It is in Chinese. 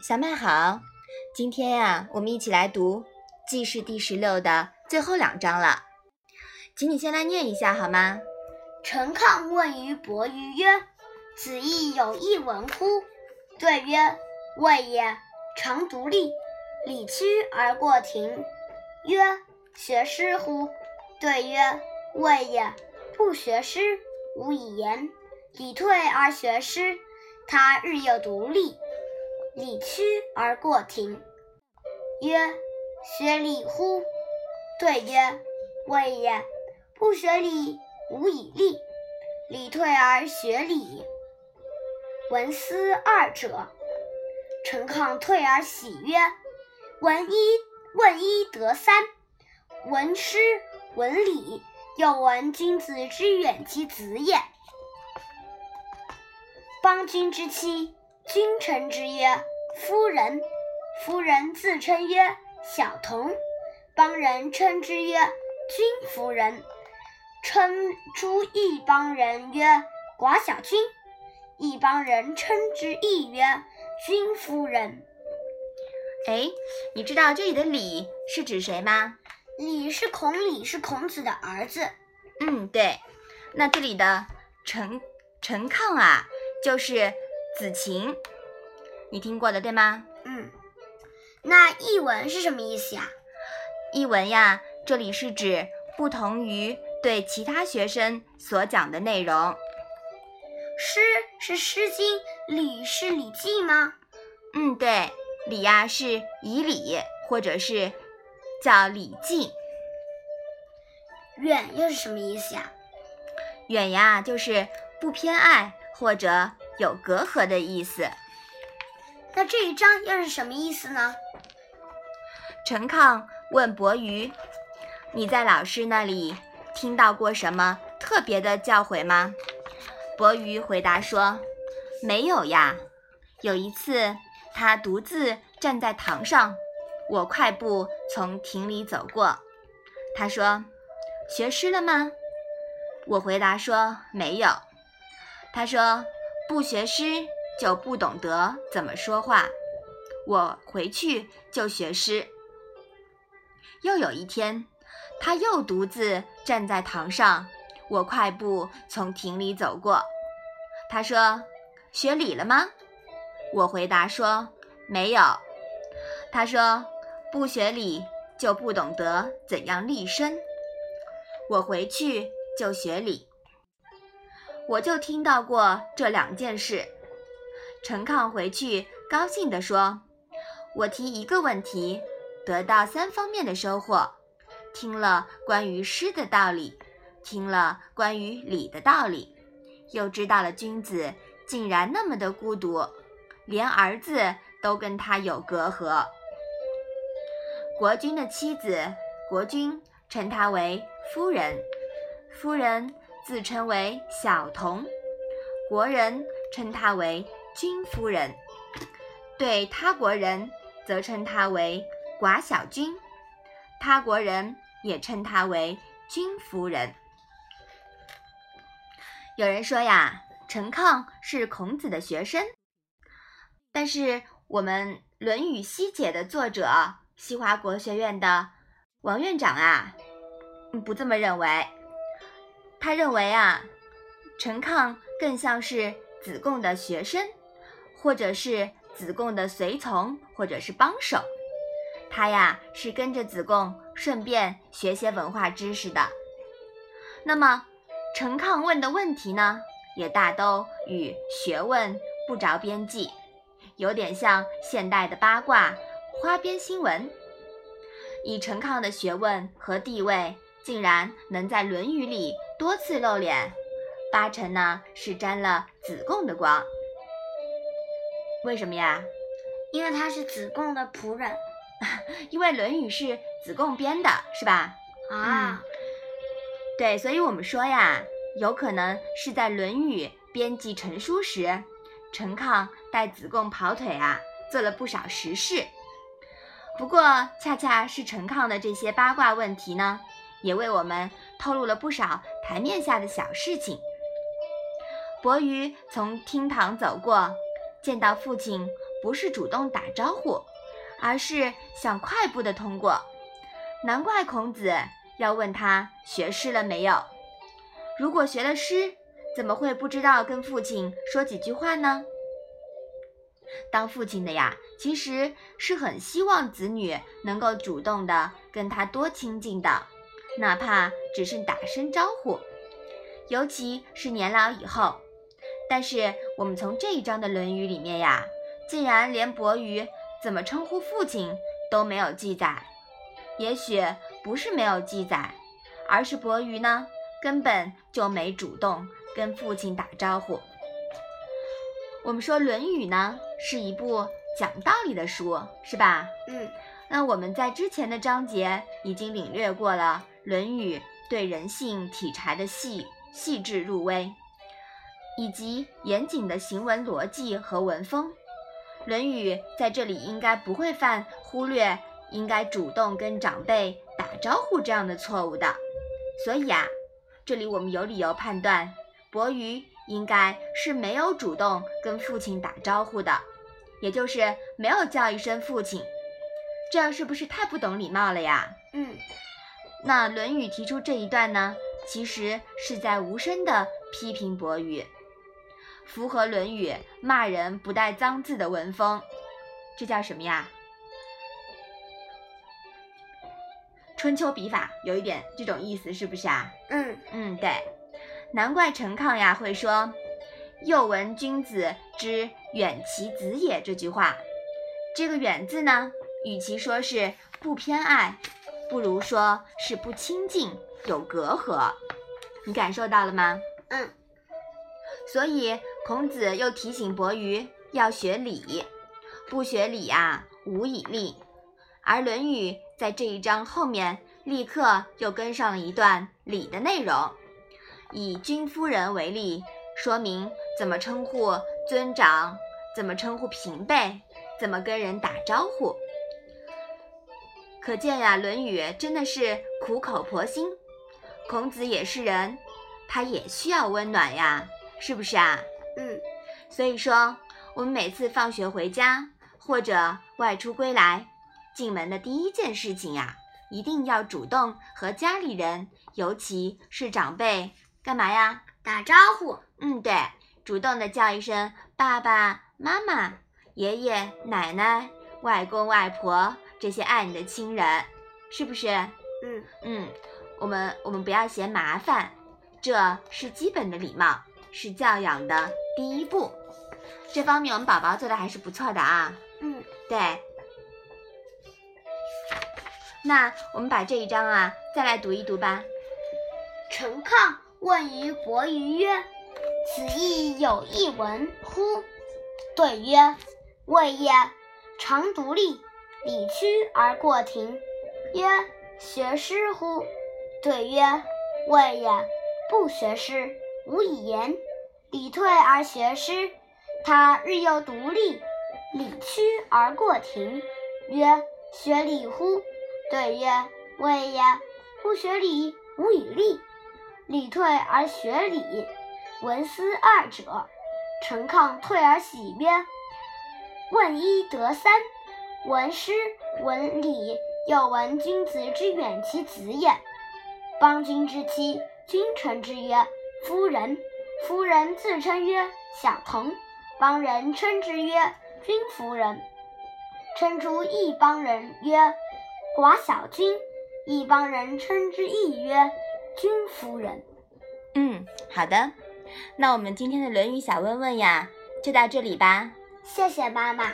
小麦好，今天呀，我们一起来读《记事》第十六的最后两章了，请你先来念一下好吗？陈亢问于伯鱼曰：“子亦有一文乎？”对曰：“未也。常独立，礼屈而过庭。”曰：“学诗乎？”对曰：“未也。不学诗，无以言。礼退而学诗，他日又独立。”礼屈而过庭，曰：“学礼乎？”对曰：“未也。不学礼，无以立。礼退而学礼，闻思二者。”陈亢退而喜曰：“闻一问一得三，闻师闻礼，又闻君子之远其子也。邦君之妻。”君臣之曰：“夫人。”夫人自称曰：“小童。”邦人称之曰：“君夫人。”称诸一邦人曰：“寡小君。”一邦人称之亦曰：“君夫人。”哎，你知道这里的李是指谁吗？李是孔李，是孔子的儿子。嗯，对。那这里的陈陈亢啊，就是子禽，你听过的对吗？嗯。那译文是什么意思呀？译文呀，这里是指不同于对其他学生所讲的内容。诗是《诗经》，礼是《礼记》吗？嗯，对，礼呀是以礼，或者是叫《礼记》。远又是什么意思呀？远呀，就是不偏爱或者有隔阂的意思。那这一章又是什么意思呢？陈亢问伯鱼：“你在老师那里听到过什么特别的教诲吗？”伯鱼回答说：“没有呀。有一次，他独自站在堂上，我快步从亭里走过。他说：‘学诗了吗？’我回答说：‘没有。’他说：‘不学诗就不懂得怎么说话。’我回去就学诗。又有一天，他又独自站在堂上。”我快步从亭里走过，他说：“学礼了吗？”我回答说：“没有。”他说：“不学礼就不懂得怎样立身。”我回去就学礼。我就听到过这两件事。陈亢回去高兴地说：“我提一个问题，得到三方面的收获。听了关于诗的道理。”听了关于礼的道理，又知道了君子竟然那么的孤独，连儿子都跟他有隔阂。国君的妻子，国君称他为夫人，夫人自称为小童，国人称他为君夫人，对他国人则称他为寡小君，他国人也称他为君夫人。有人说呀，陈亢是孔子的学生，但是我们《论语析解》的作者西华国学院的王院长啊，不这么认为。他认为啊，陈亢更像是子贡的学生，或者是子贡的随从，或者是帮手。他呀是跟着子贡，顺便学些文化知识的。那么。陈亢问的问题呢，也大都与学问不着边际，有点像现代的八卦、花边新闻。以陈亢的学问和地位，竟然能在《论语》里多次露脸，八成呢是沾了子贡的光。为什么呀？因为他是子贡的仆人，因为《论语》是子贡编的，是吧？啊。对，所以我们说呀，有可能是在《论语》编辑成书时，陈亢带子贡跑腿啊，做了不少实事。不过，恰恰是陈亢的这些八卦问题呢，也为我们透露了不少台面下的小事情。伯鱼从厅堂走过，见到父亲不是主动打招呼，而是想快步的通过。难怪孔子要问他学诗了没有。如果学了诗，怎么会不知道跟父亲说几句话呢？当父亲的呀，其实是很希望子女能够主动的跟他多亲近的，哪怕只是打声招呼。尤其是年老以后。但是我们从这一章的《论语》里面呀，竟然连伯鱼怎么称呼父亲都没有记载。也许不是没有记载，而是伯鱼呢根本就没主动跟父亲打招呼。我们说《论语》呢是一部讲道理的书，是吧？嗯。那我们在之前的章节已经领略过了《论语》对人性体察的细细致入微。以及严谨的行文逻辑和文风，《论语》在这里应该不会犯忽略应该主动跟长辈打招呼这样的错误的。所以啊，这里我们有理由判断，伯鱼应该是没有主动跟父亲打招呼的，也就是没有叫一声父亲。这样是不是太不懂礼貌了呀？嗯。那《论语》提出这一段呢，其实是在无声的批评伯鱼。符合《论语》骂人不带脏字的文风，这叫什么呀？春秋笔法有一点这种意思，是不是啊？嗯嗯，对。难怪陈亢呀会说“又闻君子之远其子也”这句话。这个“远”字呢，与其说是不偏爱，不如说是不亲近，有隔阂。你感受到了吗？嗯。所以。孔子又提醒伯鱼要学礼，不学礼啊，无以立。而《论语》在这一章后面立刻又跟上了一段礼的内容，以君夫人为例，说明怎么称呼尊长，怎么称呼平辈，怎么跟人打招呼。可见呀，《论语》真的是苦口婆心。孔子也是人，他也需要温暖呀，是不是啊？嗯，所以说，我们每次放学回家或者外出归来，进门的第一件事情呀，一定要主动和家里人，尤其是长辈，干嘛呀？打招呼。嗯，对，主动的叫一声爸爸妈妈、爷爷奶奶、外公外婆这些爱你的亲人，是不是？嗯嗯，我们我们不要嫌麻烦，这是基本的礼貌。是教养的第一步，这方面我们宝宝做的还是不错的啊。嗯，对。那我们把这一章啊再来读一读吧。陈亢问于伯鱼曰：“此亦有一文乎？”对曰：“未也。常独立，礼屈而过庭。”曰：“学诗乎？”对曰：“未也。不学诗。”无以言，礼退而学诗。他日又独立，礼屈而过庭。曰：学礼乎？对曰：谓也。不学礼，无以立。礼退而学礼，闻思二者。陈亢退而喜曰：问一得三，闻诗，闻礼，又闻君子之远其子也。邦君之妻，君臣之曰。夫人，夫人自称曰小童，邦人称之曰君夫人。称诸一邦人曰寡小君，一邦人称之亦曰君夫人。嗯，好的，那我们今天的《论语》小问问呀，就到这里吧。谢谢妈妈。